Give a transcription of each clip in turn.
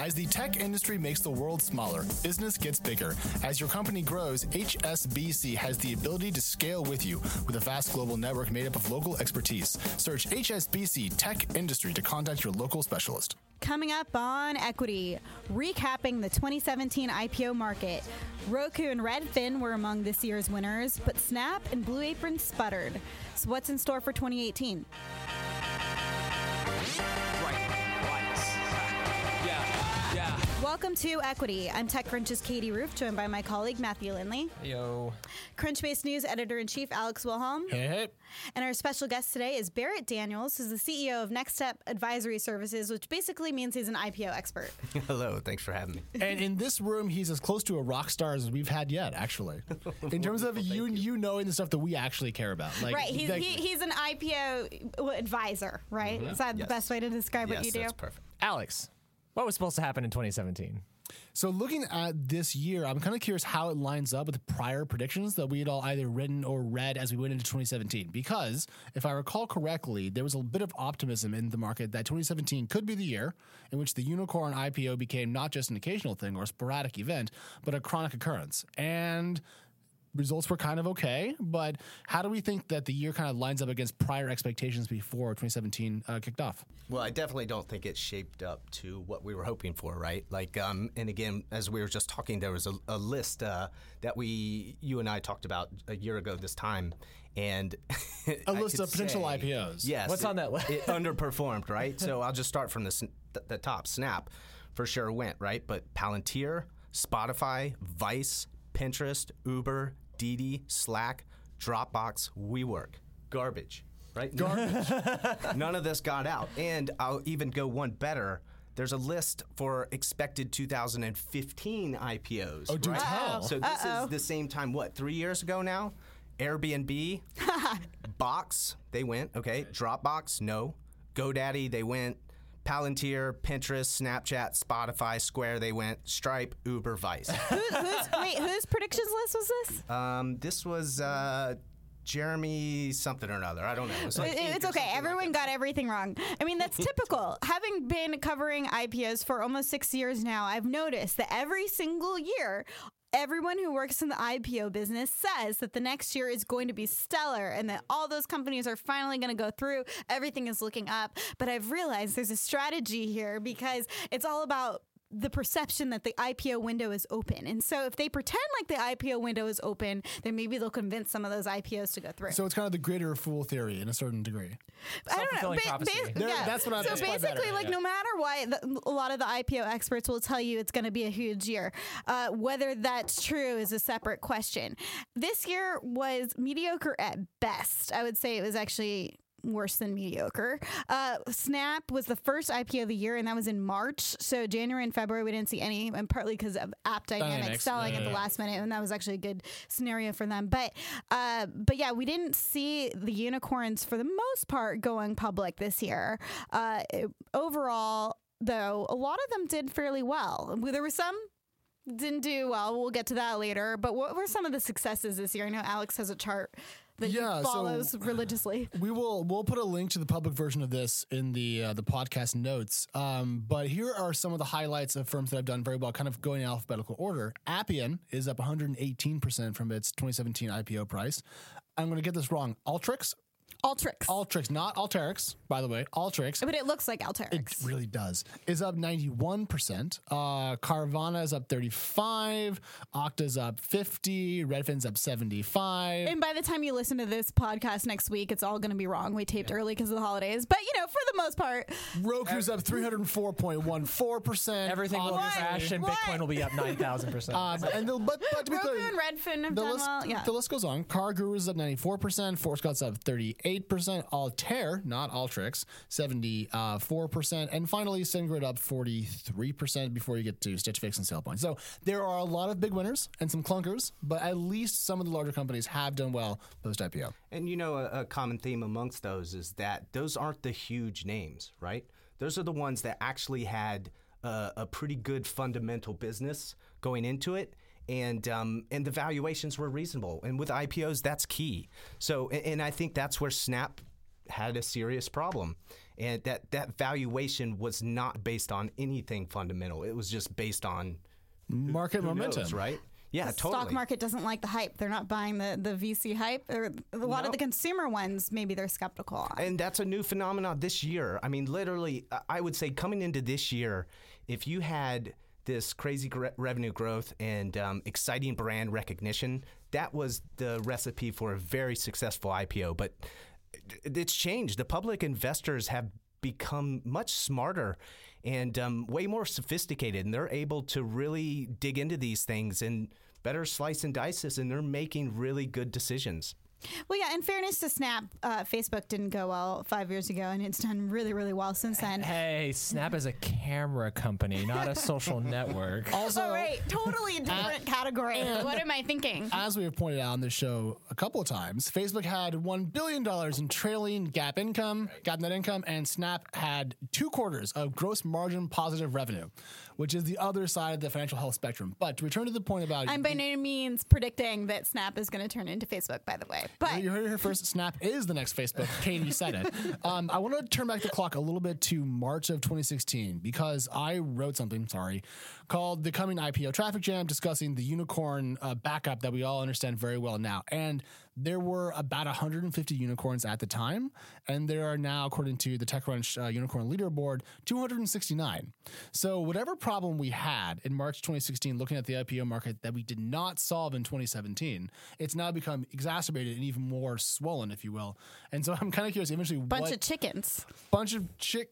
As the tech industry makes the world smaller, business gets bigger. As your company grows, HSBC has the ability to scale with you with a vast global network made up of local expertise. Search HSBC Tech Industry to contact your local specialist. Coming up on Equity, recapping the 2017 IPO market. Roku and Redfin were among this year's winners, but Snap and Blue Apron sputtered. So, what's in store for 2018? Welcome to Equity. I'm TechCrunch's Katie Roof, joined by my colleague Matthew Lynley. Yo. Crunchbase News editor in chief Alex Wilhelm. Hey, hey. And our special guest today is Barrett Daniels, who's the CEO of Next Step Advisory Services, which basically means he's an IPO expert. Hello, thanks for having me. And in this room, he's as close to a rock star as we've had yet, actually. In terms of you, you knowing the stuff that we actually care about. Like, right. He's, like- he, he's an IPO advisor, right? Mm-hmm. Is that the best way to describe what you do? that's perfect. Alex, what was supposed to happen in 2017? So looking at this year, I'm kind of curious how it lines up with prior predictions that we had all either written or read as we went into 2017. Because if I recall correctly, there was a bit of optimism in the market that 2017 could be the year in which the unicorn IPO became not just an occasional thing or a sporadic event, but a chronic occurrence. And results were kind of okay, but how do we think that the year kind of lines up against prior expectations before 2017 uh, kicked off? Well, I definitely don't think it shaped up to what we were hoping for, right? Like, um, and again, as we were just talking, there was a, a list uh, that we, you and I talked about a year ago this time, and a list of potential say- IPOs. Yes, What's it- on that list? It underperformed, right? So I'll just start from the sn- the top. Snap, for sure went right, but Palantir, Spotify, Vice, Pinterest, Uber, Didi, Slack, Dropbox, WeWork, garbage, right? Garbage. None of this got out, and I'll even go one better. There's a list for expected 2015 IPOs. Oh, do right? tell. So this is the same time. What three years ago now? Airbnb, Box, they went. Okay. Dropbox, no. GoDaddy, they went. Palantir, Pinterest, Snapchat, Spotify, Square, they went. Stripe, Uber, Vice. Who, who's, wait, whose predictions list was this? um, this was uh, Jeremy something or another. I don't know. It like It- it's okay. something like Everyone got everything wrong. I mean, that's typical. Having been covering IPOs for almost six years now, I've noticed that every single year, everyone who works in the IPO business says that the next year is going to be stellar and that all those companies are finally going to go through. Everything is looking up. But I've realized there's a strategy here because it's all about the perception that the IPO window is open. And so if they pretend like the IPO window is open, then maybe they'll convince some of those IPOs to go through. So it's kind of the greater fool theory in a certain degree. I don't know. Self-fulfilling Ba- prophecy. There- that's what I'm So that's basically, better, like yeah. no matter what, the, a lot of the IPO experts will tell you it's going to be a huge year. Uh, whether that's true is a separate question. This year was mediocre at best. I would say it was actually worse than mediocre. Uh, Snap was the first IPO of the year, and that was in March. So January and February we didn't see any, and partly because of AppDynamics, selling at the last minute, and that was actually a good scenario for them. But uh, but yeah, we didn't see the unicorns for the most part going public this year. Uh, it- overall, though, a lot of them did fairly well. There were some didn't do well. We'll get to that later. But what were some of the successes this year? I know Alex has a chart that Yeah, he so- follows religiously. We will we'll put a link to the public version of this in the uh, the podcast notes. Um, but here are some of the highlights of firms that have done very well, kind of going in alphabetical order. Appian is up 118 percent from its 2017 IPO price. I'm going to get this wrong. Altrix, Altrix. Altrix, not Alteryx, by the way. Altrix. but it looks like Alteryx. It really does. Is up 91%. Uh, Carvana is up 35. Okta's up 50. Redfin's up 75. and by the time you listen to this podcast next week, it's all going to be wrong. We taped early because of the holidays. But, you know, for the most part, Roku's up 304.14%. Everything will crash and What? Bitcoin will be up 9,000%. Uh, and the, but, but to be Roku clear, and Redfin have the done list, well. Yeah. the list goes on. Car Guru is up 94%. Forescout's up 38%. Altair, not Altrix, 74%. And finally, SendGrid up 43% before you get to Stitch Fix and SailPoint. So there are a lot of big winners and some clunkers, but at least some of the larger companies have done well post IPO. And you know, a, a common theme amongst those is that those aren't the huge names, right? Those are the ones that actually had a, a pretty good fundamental business going into it. And um, and the valuations were reasonable, and with IPOs, that's key. So, and, and I think that's where Snap had a serious problem. and that that valuation was not based on anything fundamental. It was just based on Market who momentum, knows, right? Yeah, the totally. stock market doesn't like the hype. They're not buying the, the VC hype. Or a lot No. of the consumer ones, maybe they're skeptical on. And that's a new phenomenon this year. I mean, literally, I- I would say coming into this year, if you had this crazy gre- revenue growth and um, exciting brand recognition, that was the recipe for a very successful IPO. But it's changed. The public investors have become much smarter and um, way more sophisticated, and they're able to really dig into these things and better slice and dice this, and they're making really good decisions. Well, yeah. In fairness to Snap, uh, Facebook didn't go well five years ago, and it's done really, really well since then. Hey, Snap is a camera company, not a social network. Also, oh, right, totally a different category. What am I thinking? as we have pointed out on this show a couple of times, Facebook had $1 billion in trailing GAAP income, GAAP net income, and Snap had two quarters of gross margin positive revenue, which is the other side of the financial health spectrum. But to return to the point about I'm by no means predicting that Snap is going to turn into Facebook, by the way. But You heard it here first. Snap is the next Facebook. Katie you said it. Um, I want to turn back the clock a little bit to March of 2016 because I wrote something, sorry, called The Coming IPO Traffic Jam discussing the unicorn uh, backup that we all understand very well now. And there were about 150 unicorns at the time. And there are now, according to the TechCrunch uh, Unicorn Leaderboard, 269. So, whatever problem we had in March 2016 looking at the IPO market that we did not solve in 2017, it's now become exacerbated and even more swollen, if you will. And so I'm kind of curious, eventually, what bunch what of chickens. bunch of chick.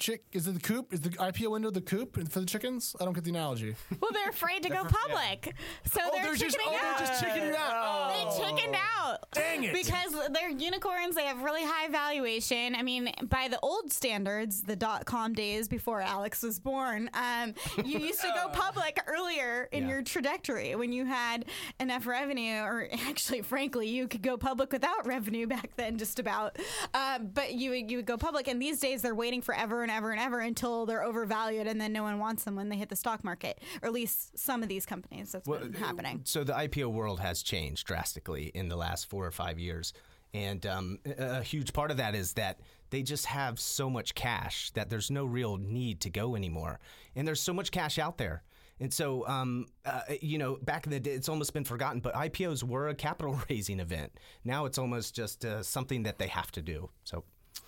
Chick is it the coop? Is the IPO window the coop for the chickens? I don't get the analogy. Well, they're afraid to go public, so Oh, they're, they're just chickening oh, out. they're just chickening out. They chickened out. Dang it. Because they're unicorns, they have really high valuation. I mean, by the old standards, the dot com days before Alex was born, um, you used to go public earlier in Yeah. your trajectory when you had enough revenue, or actually, frankly, you could go public without revenue back then, just about. Um, but you would, you would go public, and these days they're waiting forever and ever and ever until they're overvalued, and then no one wants them when they hit the stock market, or at least some of these companies. That's been happening. So the IPO world has changed drastically in the last four or five years. And um, a a huge part of that is that they just have so much cash that there's no real need to go anymore. And there's so much cash out there. And so, um, uh, you know, back in the day, it's almost been forgotten, but IPOs were a capital raising event. Now it's almost just uh, something that they have to do. So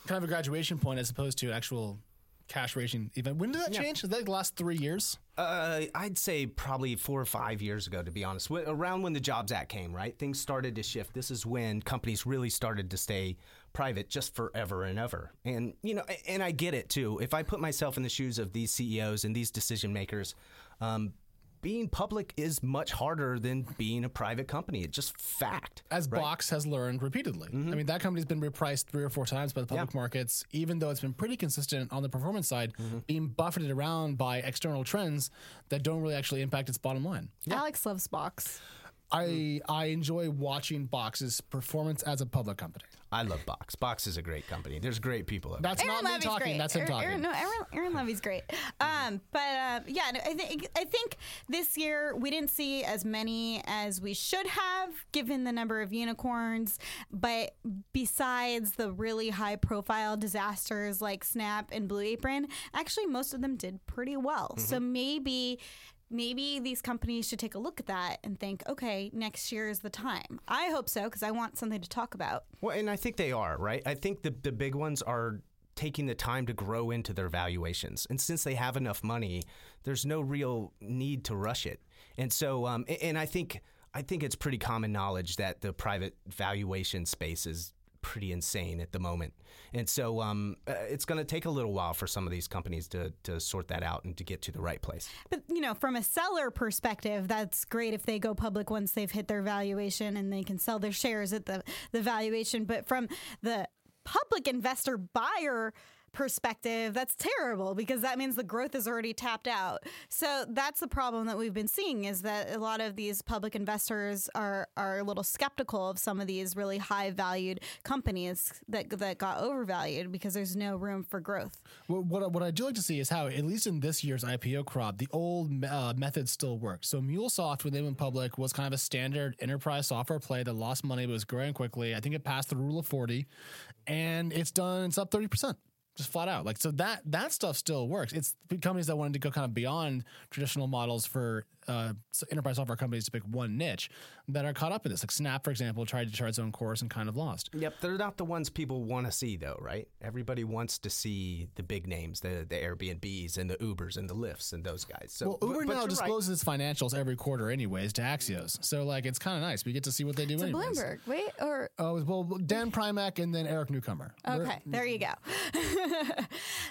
kind of a graduation point as opposed to an actual cash raising event. When did that change? Is that the last three years? Uh, I'd say probably four or five years ago, to be honest. Wh- Around when the Jobs Act came, right? Things started to shift. This is when companies really started to stay private just forever and ever. And, you know, and I get it too. If I put myself in the shoes of these CEOs and these decision makers, um, being public is much harder than being a private company. It's just fact. As right? Box has learned repeatedly. Mm-hmm. I mean, that company's been repriced three or four times by the public markets, even though it's been pretty consistent on the performance side, mm-hmm. being buffeted around by external trends that don't really actually impact its bottom line. Alex loves Box. I I enjoy watching Box's performance as a public company. I love Box. Box is a great company. There's great people. Over That's Aaron not me talking. great. That's him Aaron- talking. Aaron, no, Aaron, Aaron Levie's great. Um, but uh, yeah, I think I think this year we didn't see as many as we should have, given the number of unicorns. But besides the really high profile disasters like Snap and Blue Apron, actually most of them did pretty well. So maybe. Maybe these companies should take a look at that and think, okay, next year is the time. I hope so because I want something to talk about. Well, and I think they are, right? I think the, the big ones are taking the time to grow into their valuations. And since they have enough money, there's no real need to rush it. And so, um, and I think, I think it's pretty common knowledge that the private valuation space is pretty insane at the moment. And so, um, uh, it's going to take a little while for some of these companies to, to sort that out and to get to the right place. But you know, from a seller perspective, that's great if they go public once they've hit their valuation and they can sell their shares at the the valuation. But from the public investor buyer perspective, that's terrible because that means the growth is already tapped out. So that's the problem that we've been seeing is that a lot of these public investors are are a little skeptical of some of these really high valued companies that that got overvalued because there's no room for growth. What, what, I- what I do like to see is how, at least in this year's IPO crop, the old uh, method still works. So MuleSoft, when they went public, was kind of a standard enterprise software play that lost money but was growing quickly. I think it passed the rule of 40, and it's done, it's up 30%. Just flat out. Like so that that stuff still works. It's companies that wanted to go kind of beyond traditional models for uh, enterprise software companies to pick one niche that are caught up in this. Like Snap, for example, tried to chart its own course and kind of lost. Yep, they're not the ones people want to see, though, right? Everybody wants to see the big names, the the Airbnbs and the Ubers and the Lyfts and those guys. So, Well, Uber but now you're right. discloses its financials every quarter, anyways, to Axios. So like it's kind of nice. We get to see what they do. To anyways. Bloomberg, wait, or Oh well, Dan Primack and then Eric Newcomer. We're- Okay, there you go.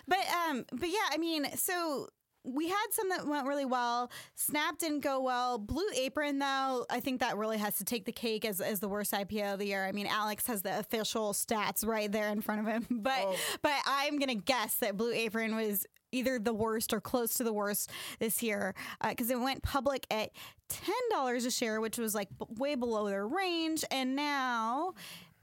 but um, but yeah, I mean, so we had some that went really well. Snap didn't go well. Blue Apron, though, I think that really has to take the cake as, as the worst IPO of the year. I mean, Alex has the official stats right there in front of him, but oh. but I'm gonna guess that Blue Apron was either the worst or close to the worst this year uh, because it went public at ten dollars a share, which was like way below their range, and now.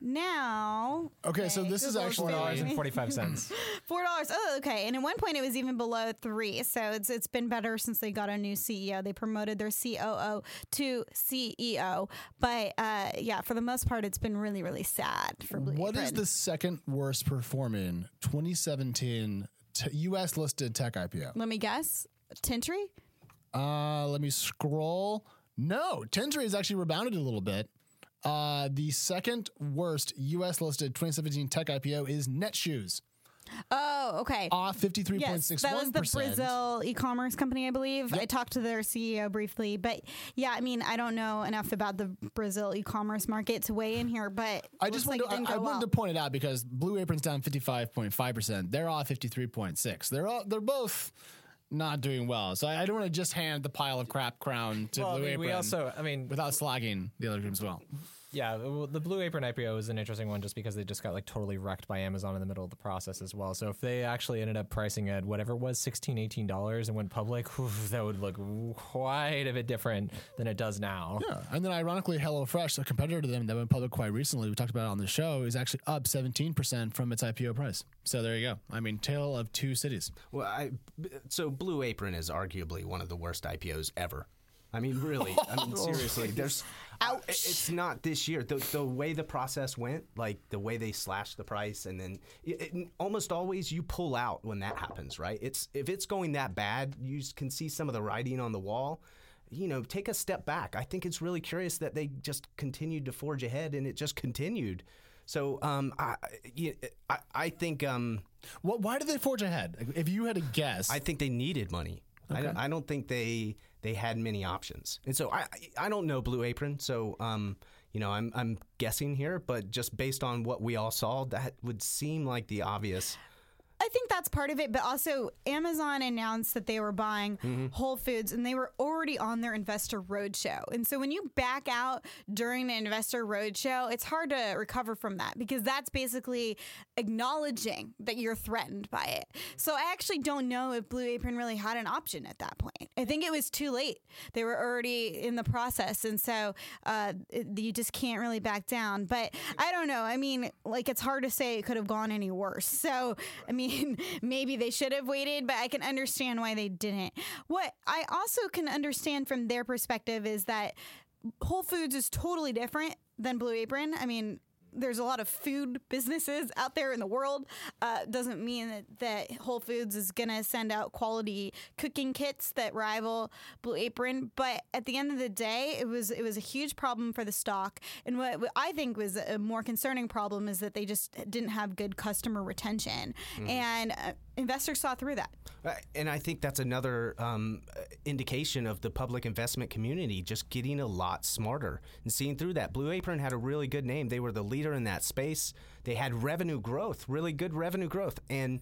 Now, Okay, so this is Google's actually- Four dollars and forty five cents. Four dollars. Oh, okay. And at one point, it was even below three. So it's it's been better since they got a new CEO. They promoted their COO to CEO. But uh, yeah, for the most part, it's been really really sad for Blue What is Apron. the second worst performing 2017 t- U.S. listed tech IPO? Let me guess. Tintri. Uh, let me scroll. No, Tintri has actually rebounded a little bit. Uh, the second worst U.S. listed 2017 tech IPO is Netshoes, Oh, okay. off 53.61%. Yes, that was the Brazil e-commerce company, I believe. I talked to their CEO briefly, but yeah, I mean, I don't know enough about the Brazil e-commerce market to weigh in here, but I just like wanted, didn't to, I, I wanted well. to point it out because Blue Apron's down 55.5%. They're off 53.6. They're all, they're both not doing well. So I, I don't want to just hand the pile of crap crown to Well, I Blue mean, Apron we also, I mean, without slagging the other teams as well. Yeah, the Blue Apron IPO is an interesting one just because they just got like totally wrecked by Amazon in the middle of the process as well. So if they actually ended up pricing at whatever it was $16, $18 and went public, whew, that would look quite a bit different than it does now. Yeah, and then ironically, HelloFresh, a competitor to them that went public quite recently, we talked about it on the show, is actually up 17% from its IPO price. So there you go. I mean, tale of two cities. Well, I, so Blue Apron is arguably one of the worst IPOs ever. I mean, really. I mean, seriously. There's, Ouch. It's not this year. The, the way the process went, like the way they slashed the price, and then it, it- almost always you pull out when that happens, right? It's if it's going that bad, you can see some of the writing on the wall. You know, take a step back. I think it's really curious that they just continued to forge ahead, and it just continued. So, um, I, I, I think, um, What, why did they forge ahead? If you had a guess, I think they needed money. I, don't, I don't think they they had many options, and so I I don't know Blue Apron, so um you know I'm I'm guessing here, but just based on what we all saw, that would seem like the obvious. I think that's part of it, but also Amazon announced that they were buying Mm-hmm. Whole Foods and they were already on their investor roadshow. And so when you back out during the investor roadshow, it's hard to recover from that because that's basically acknowledging that you're threatened by it. So I actually don't know if Blue Apron really had an option at that point. I think it was too late. They were already in the process. And so uh, you just can't really back down. But I don't know. I mean, like, it's hard to say it could have gone any worse. So, I mean, maybe they should have waited, but I can understand why they didn't. What I also can understand from their perspective is that Whole Foods is totally different than Blue Apron. I mean, there's a lot of food businesses out there in the world. Uh, doesn't mean that, that Whole Foods is going to send out quality cooking kits that rival Blue Apron. But at the end of the day, it was it was a huge problem for the stock. And what, what I think was a more concerning problem is that they just didn't have good customer retention, and uh, investors saw through that. Uh, And I think that's another um, uh, indication of the public investment community just getting a lot smarter and seeing through that. Blue Apron had a really good name. They were the leader in that space. They had revenue growth, really good revenue growth, and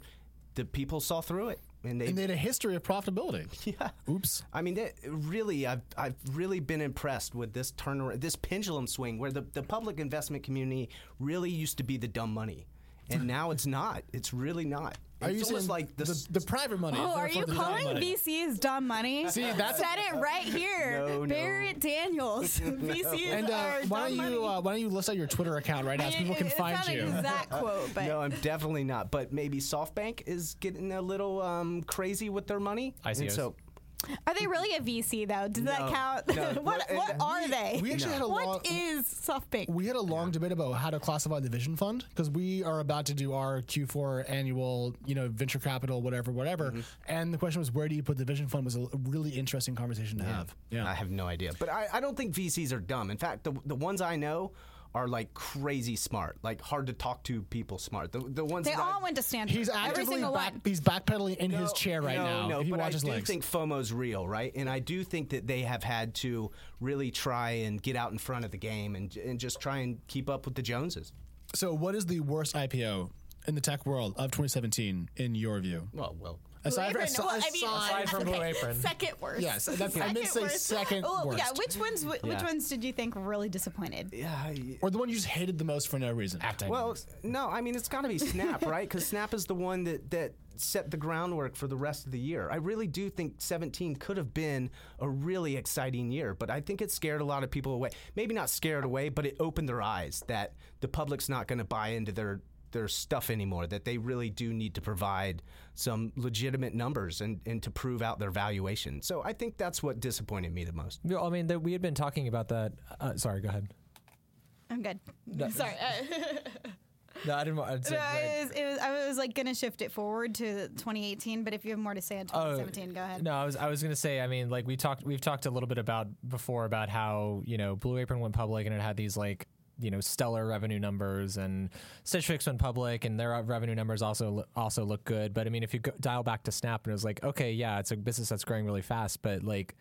the people saw through it. And they, and they had a history of profitability. yeah. Oops. I mean, that, really, I've, I've really been impressed with this turnaround, this pendulum swing where the, the public investment community really used to be the dumb money. And now it's not. It's really not. Are it's you almost saying like the, the, s- the private money? Oh, are you therefore the dumb calling money? VCs dumb money? See, that's- said it right here. No, no. Barrett Daniels. VCs And uh, are why dumb don't you money. uh, why don't you list out your Twitter account right now so people can It- find not you? an exact quote, but No, I'm definitely not. But maybe SoftBank is getting a little um, crazy with their money. And ICOs. so, Are they really a VC though? Does that count? no. what Well, what and are they? We actually had a long. what is SoftBank? We had a long debate about how to classify the Vision Fund because we are about to do our Q4 annual, you know, venture capital, whatever, whatever. Mm-hmm. And the question was, where do you put the Vision Fund? Was a really interesting conversation to have. Yeah. I have no idea. But I, I don't think VCs are dumb. In fact, the, the ones I know are like crazy smart, like hard to talk to people smart. The, the ones they that all I, went to Stanford. He's Every actively single back. one. He's backpedaling in his chair right no, now. No, if you but watch I do legs. think FOMO's real, right? And I do think that they have had to really try and get out in front of the game and, and just try and keep up with the Joneses. so, what is the worst IPO in the tech world of 2017 in your view? Well, well, Aside, Blue from, Apron, well, I mean, aside from Blue Apron. second worst. Yes, that's- I meant to say worst. second Oh, Yeah, worst. which ones? Which Yeah. ones did you think really disappointed? yeah. I- or the one you just hated the most for no reason. Well, no, I mean it's got to be Snap, right? Because Snap is the one that that set the groundwork for the rest of the year. I really do think 17 could have been a really exciting year, but I think it scared a lot of people away. Maybe not scared away, but it opened their eyes that the public's not going to buy into their their stuff anymore. That they really do need to provide some legitimate numbers and, and to prove out their valuation. So I think that's what disappointed me the most. No, I mean, that we had been talking about that. Uh, sorry, go ahead. I'm good. Sorry. Uh, No, I didn't. want- no, it was, it was, I was like gonna shift it forward to 2018, but if you have more to say on 2017, go ahead. No, I was I was gonna say. I mean, like we talked, we've talked a little bit about before about how you know Blue Apron went public and it had these like you know stellar revenue numbers, and Stitch Fix went public and their revenue numbers also also look good. But I mean, if you go, dial back to Snap and it was like, okay, yeah, it's a business that's growing really fast, but like,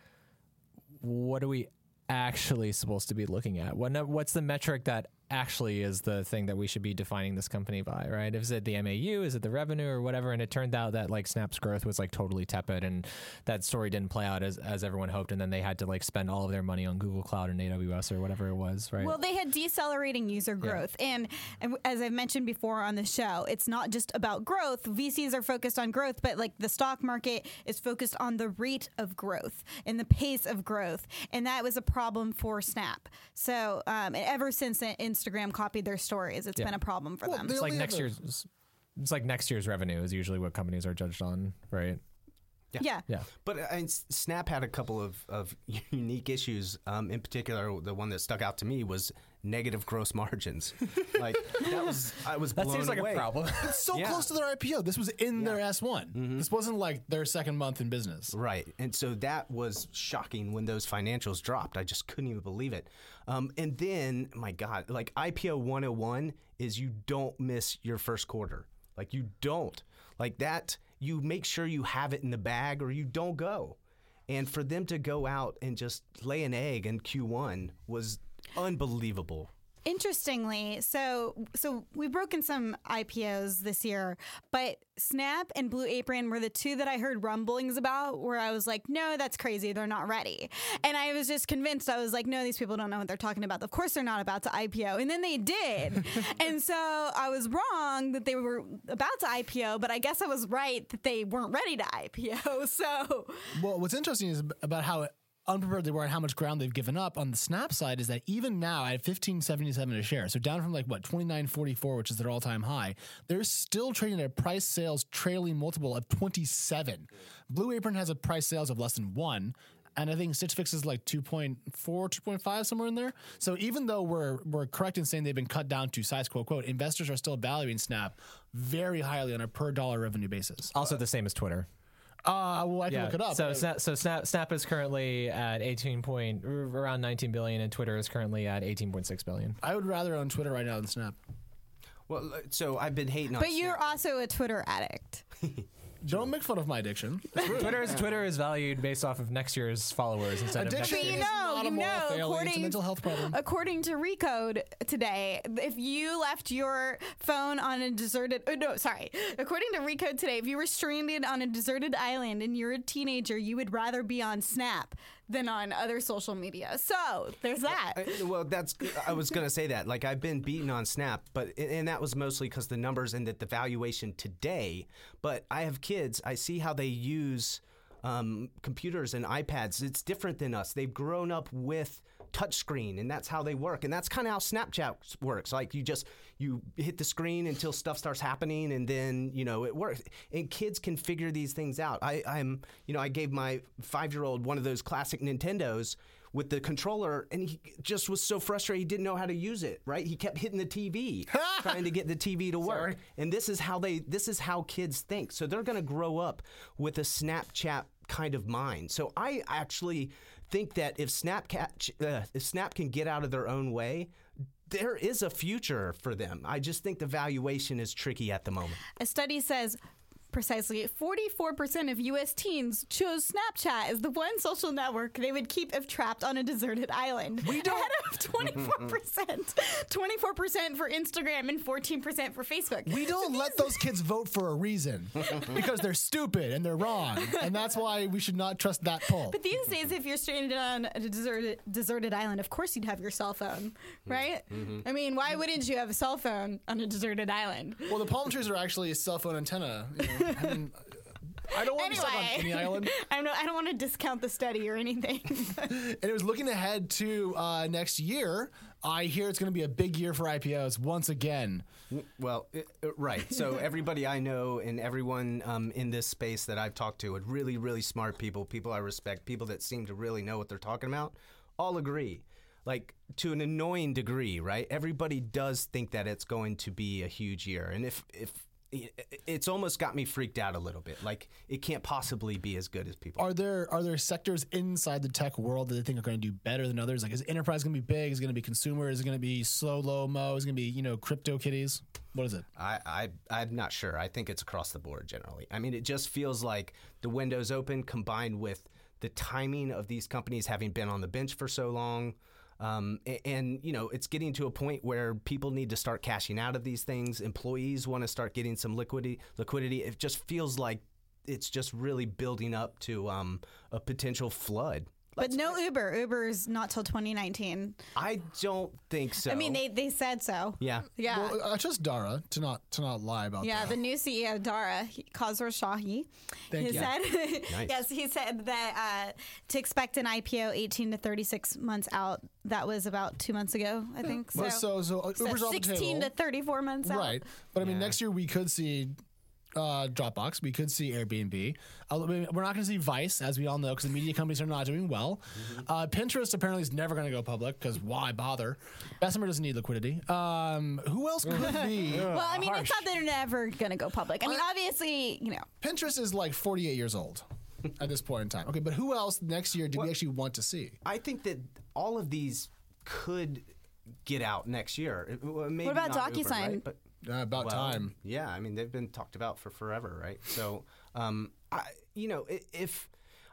what are we actually supposed to be looking at? What what's the metric that actually is the thing that we should be defining this company by, right? Is it the MAU? Is it the revenue or whatever? And it turned out that like Snap's growth was like totally tepid and that story didn't play out as, as everyone hoped. And then they had to like spend all of their money on Google Cloud and AWS or whatever it was, right? Well, they had decelerating user growth. And, and as I've mentioned before on the show, it's not just about growth. VCs are focused on growth, but like the stock market is focused on the rate of growth and the pace of growth. And that was a problem for Snap. So um, and ever since Instagram copied their stories, it's Yeah. been a problem for Well, them. it's like only next have year's. It's like next year's revenue is usually what companies are judged on, right? yeah. Yeah. But uh, and S- Snap had a couple of, of unique issues. Um, in particular, the one that stuck out to me was negative gross margins. like that was I was blown That seems like away. a problem. It's so Yeah. close to their IPO. This was in their S1. Mm-hmm. This wasn't like their second month in business. Right. And so that was shocking when those financials dropped. I just couldn't even believe it. Um, and then, my God, like IPO 101 is you don't miss your first quarter. Like you don't. Like that, you make sure you have it in the bag or you don't go. And for them to go out and just lay an egg in Q1 was unbelievable. Interestingly, so so we've broken some IPOs this year, but Snap and Blue Apron were the two that I heard rumblings about where I was like, no, that's crazy. They're not ready. And I was just convinced. I was like, no, these people don't know what they're talking about. Of course they're not about to IPO. And then they did. and so I was wrong that they were about to IPO, but I guess I was right that they weren't ready to IPO. So Well, what's interesting is about how unprepared they were and how much ground they've given up on the Snap side is that even now at 1577 a share, so down from like what 2944, which is their all-time high, they're still trading at a price sales trailing multiple of 27. Blue Apron has a price sales of less than one. And I think Stitch Fix is like 2.4, 2.5, somewhere in there. So even though we're we're correct in saying they've been cut down to size quote quote, investors are still valuing Snap very highly on a per dollar revenue basis. Also the same as Twitter. Uh, well, I can look it up. So Snap, so Snap, Snap is currently at 18 point, around 19 billion, and Twitter is currently at 18.6 billion. I would rather own Twitter right now than Snap. Well, so I've been hating on But you're also a Twitter addict. Don't make fun of my addiction. Twitter is Twitter is valued based off of next year's followers instead Addiction of But next you is year's. know, not a you moral know, failing, it's a according- mental health problem. According to Recode today, if you left your phone on a deserted, oh, no, sorry. According to Recode today, if you were stranded on a deserted island and you're a teenager, you would rather be on Snap than on other social media. So there's that. I- well, that's. I was gonna say that. Like I've been beaten on Snap, but and that was mostly because the numbers and that the valuation today. But I have kids. I see how they use um, computers and iPads. It's different than us. They've grown up with touchscreen, and that's how they work, and that's kind of how Snapchat works. Like you just you hit the screen until stuff starts happening, and then you know it works. And kids can figure these things out. I, I'm you know I gave my five year old one of those classic Nintendos with the controller, and he just was so frustrated he didn't know how to use it. Right? He kept hitting the TV, trying to get the TV to work. And this is how they this is how kids think. So they're going to grow up with a Snapchat kind of mind. So I actually think that if Snapchat uh, if Snap can get out of their own way. There is a future for them. I just think the valuation is tricky at the moment. A study says precisely 44% of US teens chose Snapchat as the one social network they would keep if trapped on a deserted island. We don't ahead of 24%. 24% for Instagram and 14% for Facebook. We don't let those kids vote for a reason because they're stupid and they're wrong, and that's why we should not trust that poll. But these days, if you're stranded on a deserted deserted island, of course you'd have your cell phone, mm-hmm. right? Mm-hmm. I mean, why wouldn't you have a cell phone on a deserted island? Well, the palm trees are actually a cell phone antenna. You know? I mean, I don't want to be stuck on Anyway. any island. I don't, I don't want to discount the study or anything. And it was looking ahead to uh, next year. I hear it's going to be a big year for IPOs once again. Well, it, uh, right. So everybody I know and everyone um, in this space that I've talked to, and really, really smart people, people I respect, people that seem to really know what they're talking about, all agree. Like to an annoying degree, right? Everybody does think that it's going to be a huge year, and if if it's almost got me freaked out a little bit. Like it can't possibly be as good as people. Are there are there sectors inside the tech world that they think are going to do better than others? Like, is enterprise going to be big? Is it going to be consumer? Is it going to be slow, low, mo? Is it going to be you know CryptoKitties? What is it? I, I I'm not sure. I think it's across the board generally. I mean, it just feels like the window's open combined with the timing of these companies having been on the bench for so long. Um, a- and, you know, it's getting to a point where people need to start cashing out of these things. Employees want to start getting some liquidity. Liquidity. It just feels like it's just really building up to um, a potential flood. But no Uber. Uber is not till 2019. I don't think so. I mean, they, they said so. yeah. Yeah. Well, I trust Dara to not to not lie about Yeah, that. the new CEO Dara he- Khosrowshahi, Thank he you. said, Nice. yes, he said that uh, to expect an IPO 18 to 36 months out. That was about two months ago, I think. So, But so so uh, so Uber's off the 16 table. to 34 months out. Right. But I mean, next year we could see uh, Dropbox. We could see Airbnb. Uh, we're not going to see Vice, as we all know, because the media companies are not doing well. Uh, Pinterest apparently is never going to go public because why bother? Bessemer doesn't need liquidity. Um, who else could be? Well, I mean, it's not that they're never going to go public. I mean, obviously, you know, Pinterest is like 48 years old at this point in time. Okay, but who else next year do we actually want to see? I think that all of these could get out next year. It- well, maybe about not Uber, DocuSign? right? But Uh, about well, time. Yeah, I mean they've been talked about for forever, right? So, um, I, you know, if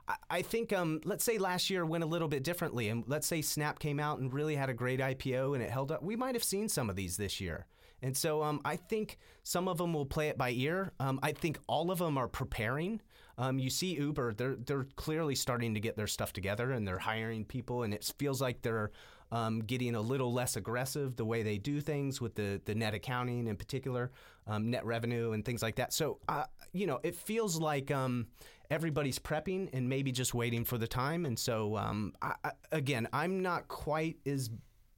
I- I think, um, let's say last year went a little bit differently, and let's say Snap came out and really had a great IPO and it held up, we might have seen some of these this year. And so um, I think some of them will play it by ear. Um, I think all of them are preparing. Um, you see Uber; they're they're clearly starting to get their stuff together, and they're hiring people, and it feels like they're um, getting a little less aggressive the way they do things with the the net accounting in particular, um, net revenue and things like that. So uh, you know, it feels like um, everybody's prepping and maybe just waiting for the time. And so um, I, I, again, I'm not quite as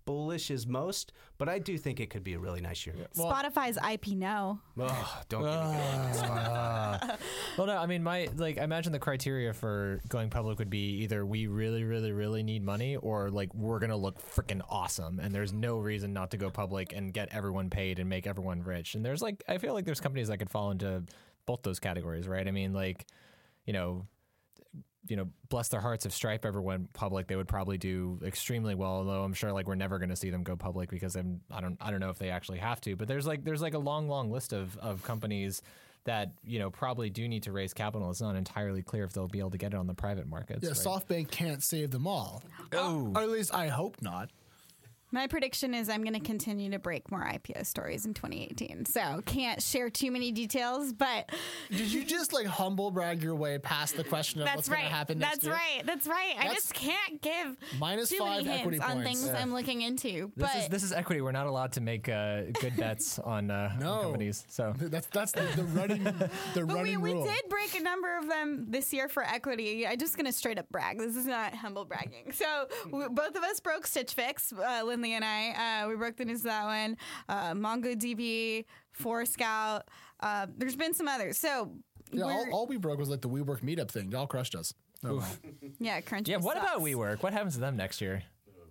bullish as most, but I do think it could be a really nice year. Spotify's IP no. Ugh, don't get me going. Well, no, I mean, my like, I imagine the criteria for going public would be either we really, really, really need money, or like we're gonna look freaking awesome, and there's no reason not to go public and get everyone paid and make everyone rich. And there's like, I feel like there's companies that could fall into both those categories, right? I mean, like, you know, you know, bless their hearts, if Stripe ever went public, they would probably do extremely well. Although I'm sure like we're never going to see them go public because I'm, I don't I don't know if they actually have to. But there's like there's like a long long list of of companies that you know probably do need to raise capital. It's not entirely clear if they'll be able to get it on the private markets. Yeah, right? SoftBank can't save them all. Oh. Or at least I hope not. My prediction is I'm going to continue to break more IPO stories in 2018. So can't share too many details, but Did you just like humble brag your way past the question of that's what's right. going to happen next That's year? right. That's right. I just can't give minus too five many equity hints on things Yeah. I'm looking into. This but is this is equity. We're not allowed to make uh, good bets on, uh, on companies. So That's that's the, the running the But we, running we rule. did break a number of them this year for equity. I'm just going to straight up brag. This is not humble bragging. So we, both of us broke Stitch Fix, uh, Lynley and I. Uh, we broke the news of that one. Uh, MongoDB, Forescout. Uh, there's been some others. So Yeah, all, we're- all we broke was like the WeWork meetup thing. Y'all crushed us. Oh, yeah, Crunch. yeah, what about WeWork? What happens to them next year?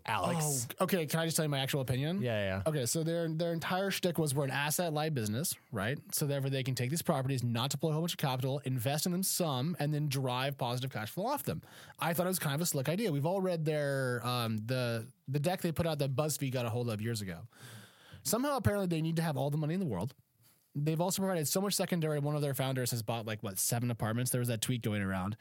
Alex. Oh, okay. Can I just tell you my actual opinion? Yeah, yeah. Okay, so their their entire shtick was we're an asset light business, right? So therefore they can take these properties, not deploy a whole bunch of capital, invest in them some, and then drive positive cash flow off them. I thought it was kind of a slick idea. We've all read their um, the the deck they put out that BuzzFeed got a hold of years ago. Somehow apparently they need to have all the money in the world. They've also provided so much secondary. One of their founders has bought like what seven apartments. There was that tweet going around.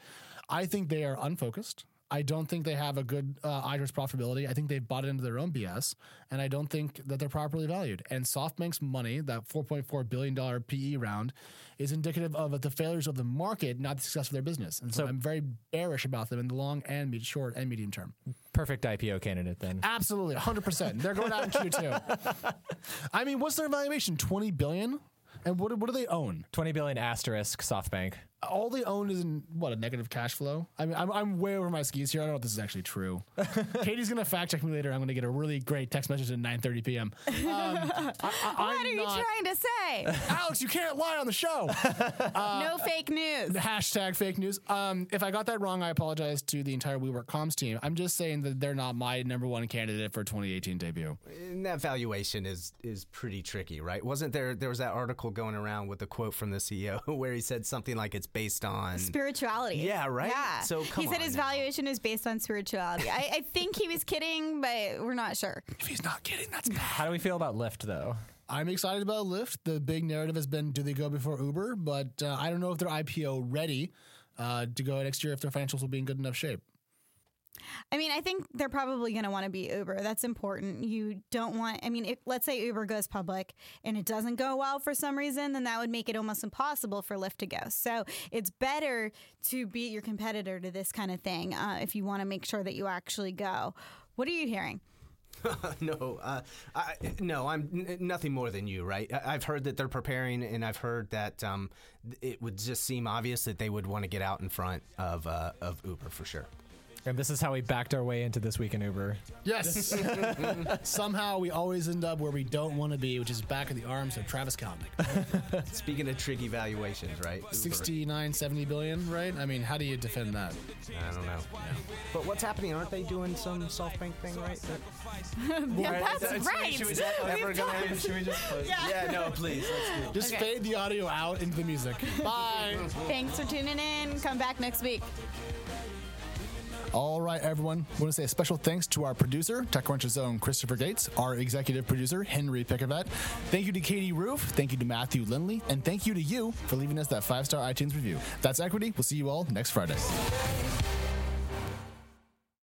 I think they are unfocused. I don't think they have a good uh, profitability. I think they've bought into their own BS, and I don't think that they're properly valued. And SoftBank's money, that 4.4 billion dollar PE round, is indicative of the failures of the market, not the success of their business. And so, So- I'm very bearish about them in the long and mid, short and medium term. Perfect IPO candidate then. Absolutely, 100%. They're going out in Q2. I mean, what's their valuation? 20 billion? And what, what do they own? 20 billion asterisk SoftBank. All they own is in what a negative cash flow. I mean, I'm, I'm way over my skis here. I don't know if this is actually true. Katie's gonna fact check me later. I'm gonna get a really great text message at 9:30 p.m. Um, I, I, What I'm are you trying to say? Alex? You can't lie on the show. no fake news. Hashtag fake news. Um, if I got that wrong, I apologize to the entire WeWork comms team. I'm just saying that they're not my number one candidate for 2018 debut. And that valuation is is pretty tricky, right? Wasn't there there was that article going around with a quote from the CEO where he said something like it's based on Spirituality. Yeah, right? Yeah. So come he said on his now. valuation is based on spirituality. I, I think he was kidding, but we're not sure. If he's not kidding, that's bad. How do we feel about Lyft though? I'm excited about Lyft. The big narrative has been, do they go before Uber? But uh, I don't know if they're IPO ready uh, to go next year if their financials will be in good enough shape. I mean, I think they're probably going to want to be Uber. That's important. You don't want, I mean, if, let's say Uber goes public and it doesn't go well for some reason, then that would make it almost impossible for Lyft to go. So it's better to beat your competitor to this kind of thing uh, if you want to make sure that you actually go. What are you hearing? no, uh, I, no, I'm n- nothing more than you, right? I, I've heard that they're preparing, and I've heard that um, it would just seem obvious that they would want to get out in front of uh, of Uber for sure. And this is how we backed our way into this week in Uber. Yes. Somehow we always end up where we don't want to be, which is back in the arms of Travis Kalanick. Speaking of tricky valuations, right? Uber. 69, 70 billion, right? I mean, how do you defend that? I don't know. But what's happening? Aren't they doing some SoftBank thing, right? That- yeah, that's right. Is that ever We've gonna happen? Should we just close? Yeah. no, please. Let's do Just Okay. fade the audio out into the music. Bye. Thanks for tuning in. Come back next week. All right, everyone. I want to say a special thanks to our producer, TechCrunch's own Christopher Gates, our executive producer, Henry Pickavet. Thank you to Katie Roof. Thank you to Matthew Lynley. And thank you to you for leaving us that five star iTunes review. That's Equity. We'll see you all next Friday.